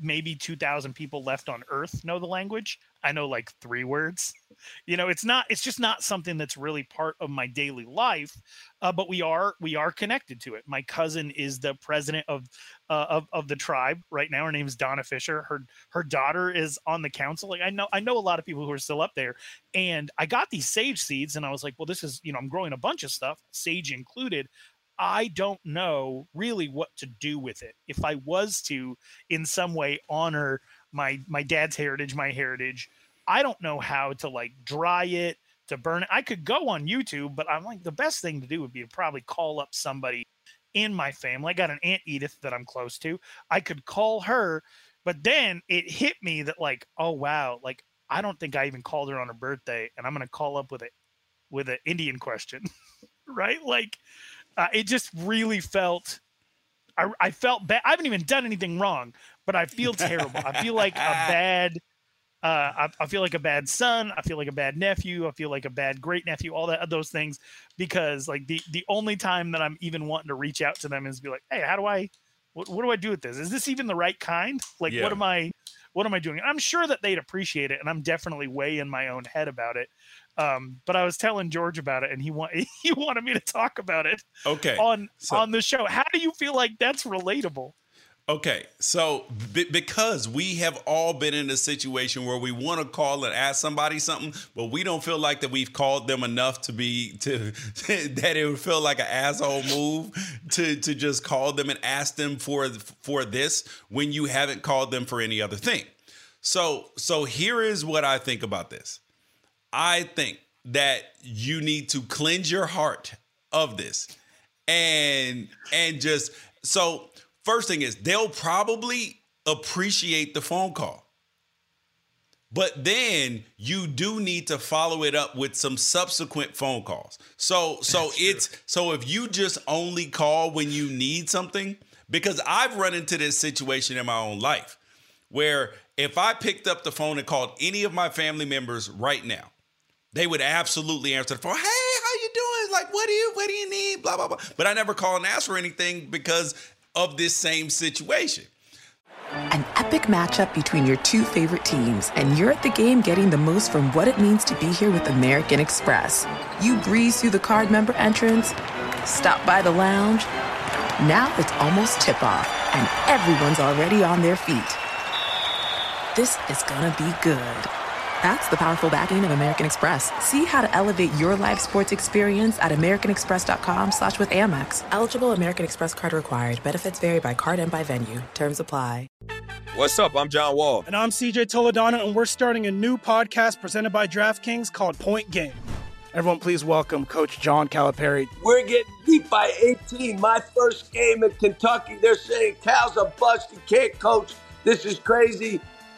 maybe 2000 people left on earth know the language i know like three words. You know it's not it's just not something that's really part of my daily life uh, but we are we are connected to it. My cousin is the president of uh, of, of the tribe right now. Her name is donna fisher. Her her daughter is on the council. Like i know i know a lot of people who are still up there. And i got these sage seeds and i was like well this is you know i'm growing a bunch of stuff sage included. I don't know really what to do with it. If I was to in some way honor my my dad's heritage, my heritage, I don't know how to like dry it, to burn it. I could go on YouTube, but I'm like the best thing to do would be to probably call up somebody in my family. I got an Aunt Edith that I'm close to. I could call her, but then it hit me that like, oh wow, like I don't think I even called her on her birthday, and I'm gonna call up with it with an Indian question, right? Like uh, it just really felt. I, I felt bad. I haven't even done anything wrong, but I feel terrible. I feel like a bad. Uh, I, I, feel like a bad son. I feel like a bad nephew. I feel like a bad great nephew. All that those things, because like the the only time that I'm even wanting to reach out to them is be like, hey, how do I, what, what do I do with this? Is this even the right kind? Like, yeah. what am I, what am I doing? I'm sure that they'd appreciate it, and I'm definitely way in my own head about it. Um, but I was telling George about it, and he want he wanted me to talk about it. Okay. On so, on the show, how do you feel like that's relatable? Okay, so b- because we have all been in a situation where we want to call and ask somebody something, but we don't feel like that we've called them enough to be to that it would feel like an asshole move to to just call them and ask them for for this when you haven't called them for any other thing. So so here is what I think about this. I think that you need to cleanse your heart of this and and just so first thing is they'll probably appreciate the phone call but then you do need to follow it up with some subsequent phone calls so so That's it's true. so if you just only call when you need something because i've run into this situation in my own life where if i picked up the phone and called any of my family members right now they would absolutely answer the phone. Hey, how you doing? Like, what do you what do you need? Blah blah blah. But I never call and ask for anything because of this same situation. An epic matchup between your two favorite teams, and you're at the game getting the most from what it means to be here with American Express. You breeze through the card member entrance, stop by the lounge. Now it's almost tip off, and everyone's already on their feet. This is gonna be good. That's the powerful backing of American Express. See how to elevate your live sports experience at americanexpress.com slash with Amex. Eligible American Express card required. Benefits vary by card and by venue. Terms apply. What's up? I'm John Wall. And I'm CJ Toledano, and we're starting a new podcast presented by DraftKings called Point Game. Everyone, please welcome Coach John Calipari. We're getting beat by 18. My first game in Kentucky. They're saying Cal's a bust. He can't coach. This is crazy.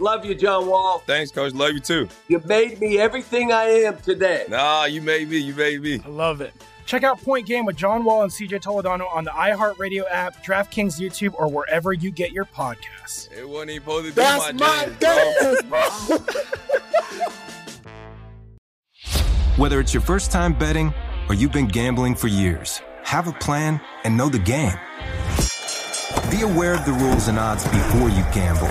Love you, John Wall. Thanks, Coach. Love you too. You made me everything I am today. Nah, you made me. You made me. I love it. Check out Point Game with John Wall and CJ Toledano on the iHeartRadio app, DraftKings YouTube, or wherever you get your podcasts. It wasn't even supposed to be That's my, my dance, bro. Whether it's your first time betting or you've been gambling for years, have a plan and know the game. Be aware of the rules and odds before you gamble.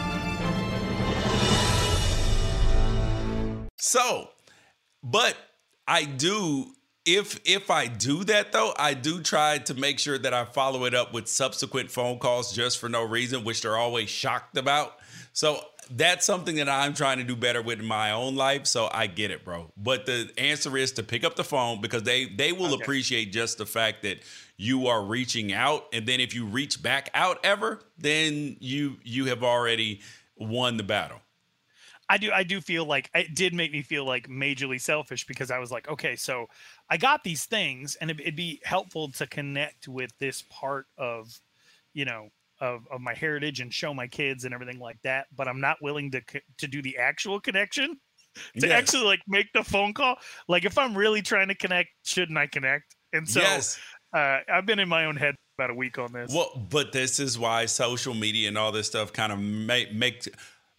So, but I do if if I do that though, I do try to make sure that I follow it up with subsequent phone calls just for no reason, which they're always shocked about. So that's something that I'm trying to do better with in my own life. So I get it, bro. But the answer is to pick up the phone because they they will okay. appreciate just the fact that you are reaching out, and then if you reach back out ever, then you you have already won the battle. I do I do feel like it did make me feel like majorly selfish because I was like, okay, so I got these things, and it'd be helpful to connect with this part of, you know, of, of my heritage and show my kids and everything like that. But I'm not willing to to do the actual connection, to yes. actually like make the phone call. Like if I'm really trying to connect, shouldn't I connect? And so yes. uh, I've been in my own head about a week on this. Well, but this is why social media and all this stuff kind of make make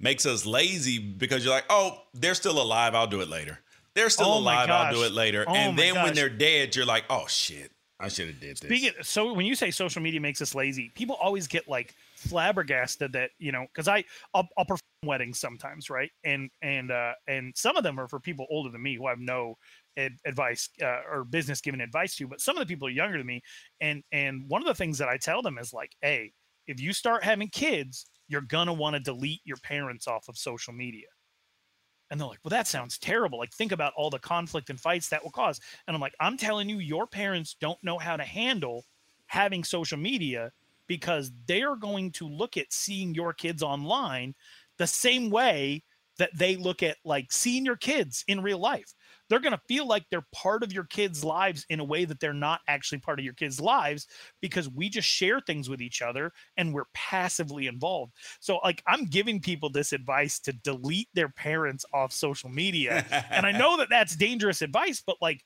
makes us lazy because you're like, oh, they're still alive. I'll do it later. They're still oh alive. I'll do it later. Oh and then gosh. when they're dead, you're like, oh shit, I should have did this. Speaking so when you say social media makes us lazy, people always get like flabbergasted that you know because I I'll, I'll, perform weddings sometimes, right? And and uh, and some of them are for people older than me who I have no ad- advice uh, or business giving advice to, but some of the people are younger than me. And and one of the things that I tell them is like, hey, if you start having kids, you're gonna want to delete your parents off of social media. And they're like, well, that sounds terrible. Like, think about all the conflict and fights that will cause. And I'm like, I'm telling you, your parents don't know how to handle having social media because they are going to look at seeing your kids online the same way that they look at like seeing your kids in real life they're going to feel like they're part of your kids' lives in a way that they're not actually part of your kids' lives because we just share things with each other and we're passively involved. So, like, I'm giving people this advice to delete their parents off social media. and I know that that's dangerous advice, but like,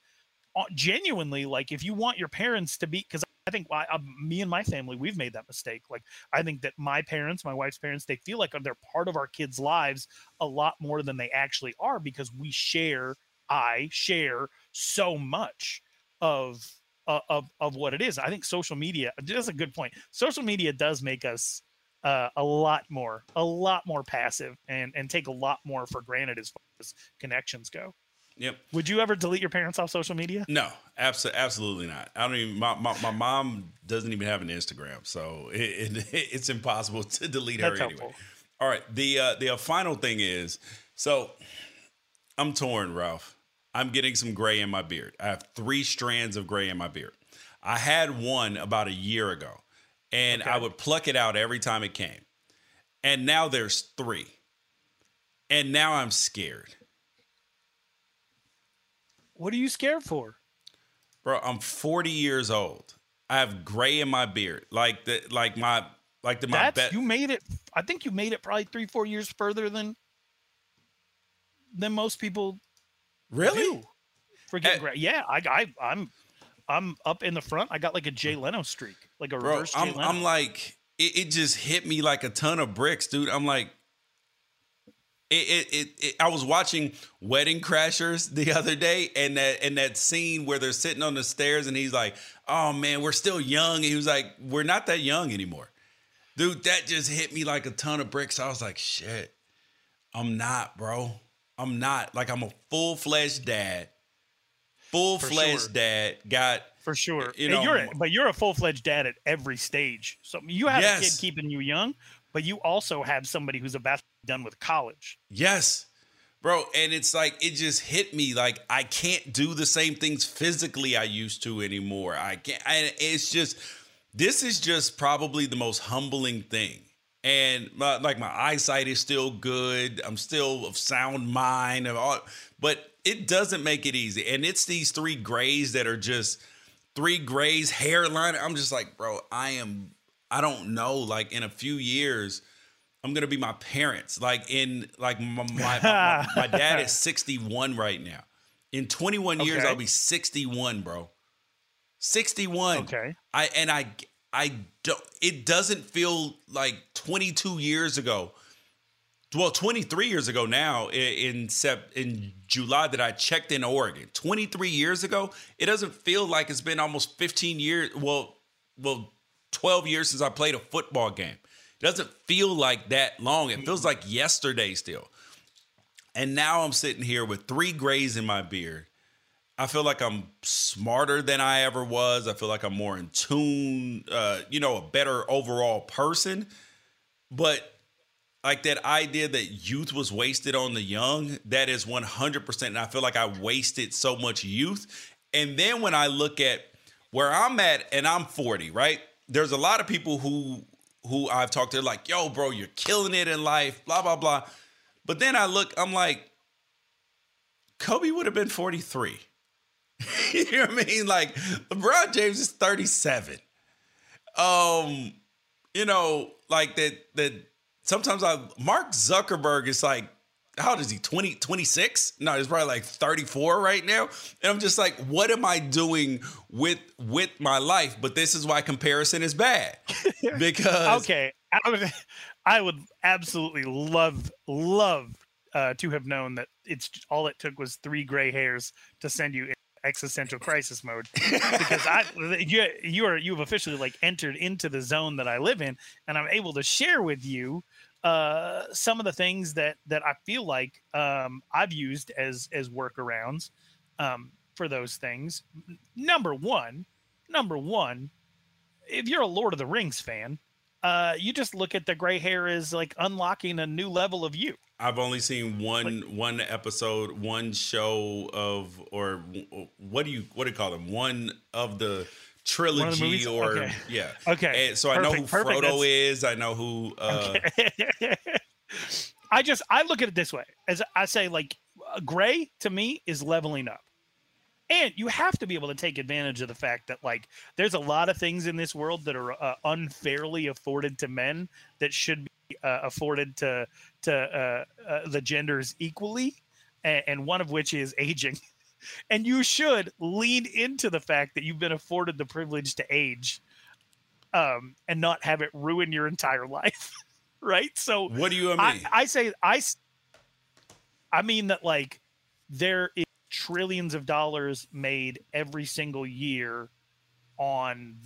uh, genuinely, like, if you want your parents to be, because I think I, I, me and my family, we've made that mistake. Like, I think that my parents, my wife's parents, they feel like they're part of our kids' lives a lot more than they actually are because we share I share so much of uh, of of what it is. I think social media. That's a good point. Social media does make us uh, a lot more, a lot more passive, and and take a lot more for granted as far as connections go. Yep. Would you ever delete your parents off social media? No, absolutely, absolutely not. I don't even. My, my, my mom doesn't even have an Instagram, so it, it, it's impossible to delete her That's anyway. All right. The uh, the uh, final thing is, so I'm torn, Ralph. I'm getting some gray in my beard. I have three strands of gray in my beard. I had one about a year ago, and okay. I would pluck it out every time it came. And now there's three. And now I'm scared. What are you scared for? Bro, I'm 40 years old. I have gray in my beard. Like the like my like the my That's, you made it I think you made it probably 3 4 years further than than most people Really? for getting gra- Yeah, I, I, I'm, I'm up in the front. I got like a Jay mm. Leno streak, like a Bro, reverse Jay I'm, Leno. I'm like, it, it just hit me like a ton of bricks, dude. I'm like, it, it, it, it, I was watching Wedding Crashers the other day, and that and that scene where they're sitting on the stairs, and he's like, "Oh man, we're still young." And he was like, "We're not that young anymore, dude." That just hit me like a ton of bricks. I was like, "Shit, I'm not, bro. I'm not. Like I'm a full fledged dad, full fledged sure. dad. Got for sure. You know, you're a, but you're a full fledged dad at every stage. So you have a kid keeping you young, but you also have somebody who's about done with college. Yes. Bro, and it's like it just hit me like I can't do the same things physically I used to anymore. I can't I, it's just this is just probably the most humbling thing. And my, like my eyesight is still good. I'm still of sound mind and all, but it doesn't make it easy. And it's these three grays that are just three grays hairline. I'm just like, bro, I am I don't know like in a few years I'm gonna be my parents. Like in like my my, my, my dad is 61 right now. In 21 years, Okay. I'll be 61, bro. 61. Okay. I and I I don't. It doesn't feel like 22 years ago. Well, 23 years ago now in sep, in July that I checked in Oregon. 23 years ago, it doesn't feel like it's been almost 15 years. Well, well, 12 years since I played a football game. It doesn't feel like that long. It feels like yesterday still. And now I'm sitting here with three grays in my beard. I feel like I'm smarter than I ever was. I feel like I'm more in tune, uh, you know, a better overall person. But like that idea that youth was wasted on the young, that is 100%. And I feel like I wasted so much youth. And then when I look at where I'm at and I'm 40, right? There's a lot of people who who I've talked to like, yo, bro, you're killing it in life, blah, blah, blah. But then I look, I'm like, Kobe would have been 43. you know what I mean? Like LeBron James is 37. Um, you know, like that that sometimes I Mark Zuckerberg is like, how old is he? 20, 26? No, he's probably like 34 right now. And I'm just like, what am I doing with with my life? But this is why comparison is bad. Because okay, I would, I would absolutely love love uh, to have known that it's all it took was three gray hairs to send you in existential crisis mode because I you you are you've officially like entered into the zone that I live in and I'm able to share with you uh, some of the things that that I feel like um, I've used as as workarounds um, for those things. Number one, number one, if you're a Lord of the Rings fan, uh, you just look at the gray hair as like unlocking a new level of you. I've only seen one one episode, one show of or what do you what do you call them? One of the trilogy movies? or Okay. yeah. Okay. And so I know who Perfect, perfect. Frodo That's- is. I know who uh I just I look at it this way as I say like uh, gray to me is leveling up. And you have to be able to take advantage of the fact that like there's a lot of things in this world that are uh, unfairly afforded to men that should be uh, afforded to to uh, uh, the genders equally, and, and one of which is aging. And you should lean into the fact that you've been afforded the privilege to age, um, and not have it ruin your entire life, right? So What do you mean? I, I say I I mean that like there is trillions of dollars made every single year on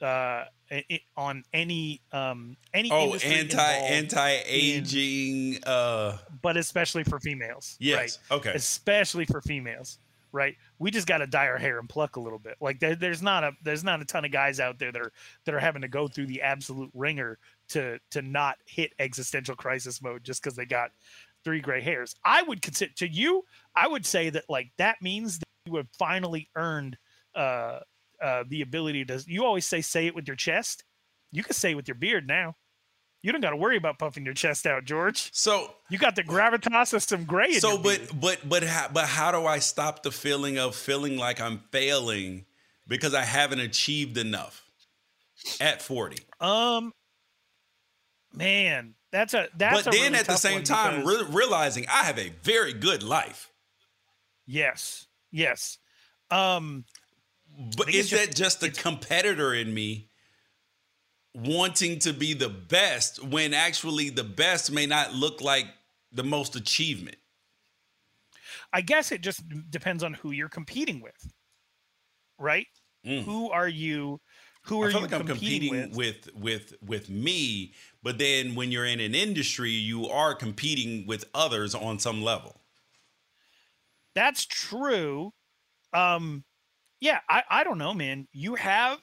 uh i- i- on any um any Oh, anti anti aging uh but especially for females. Yes, Right? okay. Especially for females. Right. We just got to dye our hair and pluck a little bit. Like there, there's not a there's not a ton of guys out there that are that are having to go through the absolute ringer to to not hit existential crisis mode just because they got three gray hairs. I would consider to you. I would say that like that means that you have finally earned uh uh the ability to. You always say say it with your chest. You can say it with your beard now. You don't got to worry about puffing your chest out, George. So you got the gravitas of some gray. So but beard. but but how, but how do I stop the feeling of feeling like I'm failing because I haven't achieved enough at 40? um, man, that's a that's. A but a then really at the same time re- realizing I have a very good life. yes, yes. Um, But is that just the competitor in me wanting to be the best when actually the best may not look like the most achievement? I guess it just depends on who you're competing with, right? Who are you? Who are Mm. I feel you like I'm competing, competing with? with? with with me, but then when you're in an industry, you are competing with others on some level. That's true. Um, yeah, I, I don't know, man. You have,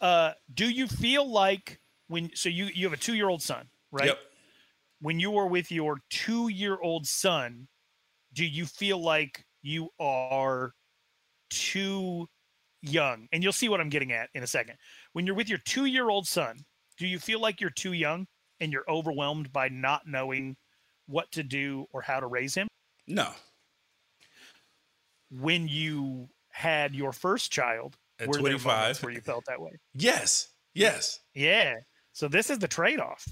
uh, do you feel like when, so you, you have a two year old son, right? Yep. When you are with your two year old son, do you feel like you are too young? And you'll see what I'm getting at in a second. When you're with your two year old son, do you feel like you're too young and you're overwhelmed by not knowing what to do or how to raise him? No. when you had your first child At were 25. moments where you felt that way Yes. Yes. yeah so this is the trade-off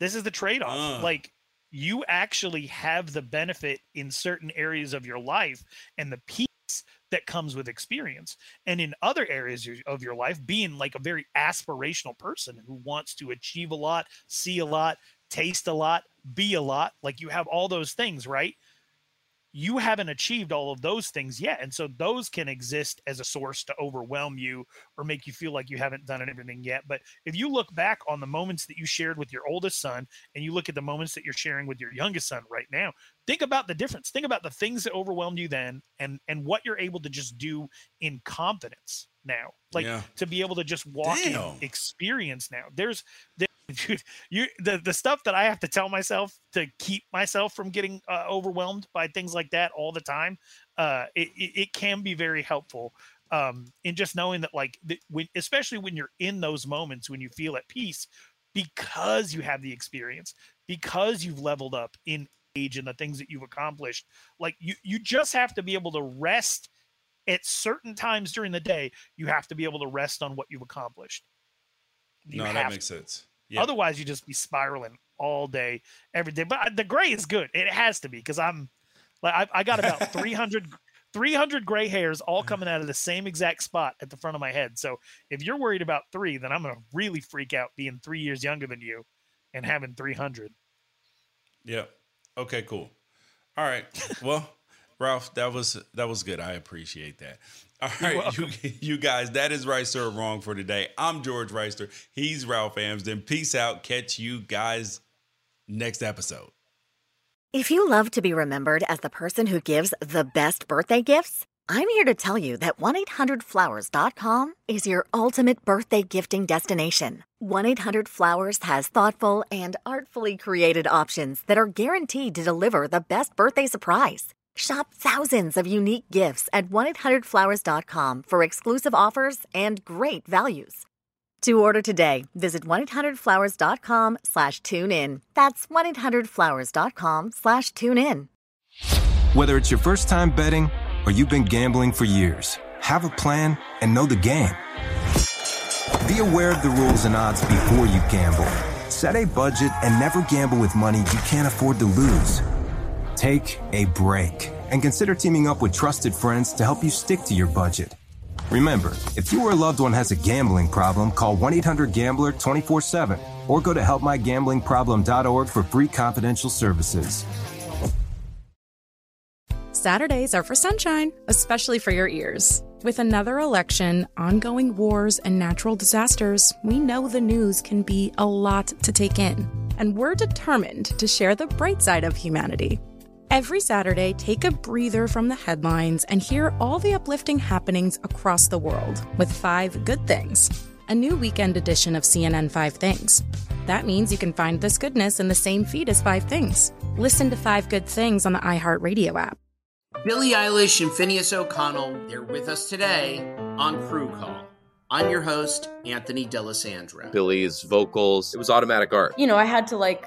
This is the trade-off. Uh. Like you actually have the benefit in certain areas of your life and the peace that comes with experience. And in other areas of- your life, being like a very aspirational person who wants to achieve a lot, see a lot, taste a lot, be a lot, like you have all those things, right? You haven't achieved all of those things yet. And so those can exist as a source to overwhelm you or make you feel like you haven't done everything yet. But if you look back on the moments that you shared with your oldest son and you look at the moments that you're sharing with your youngest son right now, think about the difference. Think about the things that overwhelmed you then and and what you're able to just do in confidence now. Like Yeah. to be able to just walk in experience now. There's there, dude, you the the stuff that I have to tell myself to keep myself from getting uh, overwhelmed by things like that all the time. Uh, it, it it can be very helpful. Um, in just knowing that, like, that when especially when you're in those moments when you feel at peace, because you have the experience, because you've leveled up in age and the things that you've accomplished. Like, you you just have to be able to rest at certain times during the day. You have to be able to rest on what you've accomplished. You no, that to. makes sense. Yeah. Otherwise, you just be spiraling all day, every day. But uh, the gray is good. It has to be because I'm like I, I got about 300, 300 gray hairs all coming out of the same exact spot at the front of my head. So if you're worried about three, then I'm gonna really freak out being three years younger than you and having three hundred. Yeah. Okay, cool. All right. Well, Ralph, that was that was good. I appreciate that. All You're you, guys, that is right, sir, wrong for today. I'm George Wrighster. He's Ralph Amsden. Peace out. Catch you guys next episode. If you love to be remembered as the person who gives the best birthday gifts, I'm here to tell you that 1 800flowers.com is your ultimate birthday gifting destination. 1 800 Flowers has thoughtful and artfully created options that are guaranteed to deliver the best birthday surprise. Shop thousands of unique gifts at 1 800flowers.com for exclusive offers and great values. To order today, visit 1-800-Flowers.com slash tune in. That's 1-800-Flowers.com slash tune in. Whether it's your first time betting or you've been gambling for years, have a plan and know the game. Be aware of the rules and odds before you gamble. Set a budget and never gamble with money you can't afford to lose. Take a break and consider teaming up with trusted friends to help you stick to your budget. Remember, if you or a loved one has a gambling problem, call 1 800 Gambler 24 7 or go to helpmygamblingproblem.org for free confidential services. Saturdays are for sunshine, especially for your ears. With another election, ongoing wars, and natural disasters, we know the news can be a lot to take in. And we're determined to share the bright side of humanity. Every Saturday, take a breather from the headlines and hear all the uplifting happenings across the world with Five Good Things, a new weekend edition of CNN Five Things. That means you can find this goodness in the same feed as Five Things. Listen to Five Good Things on the iHeartRadio app. Billie Eilish and Finneas O'Connell, they're with us today on Crew Call. I'm your host, Anthony D'Alessandro. Billie's vocals, it was automatic art. you know, I had to like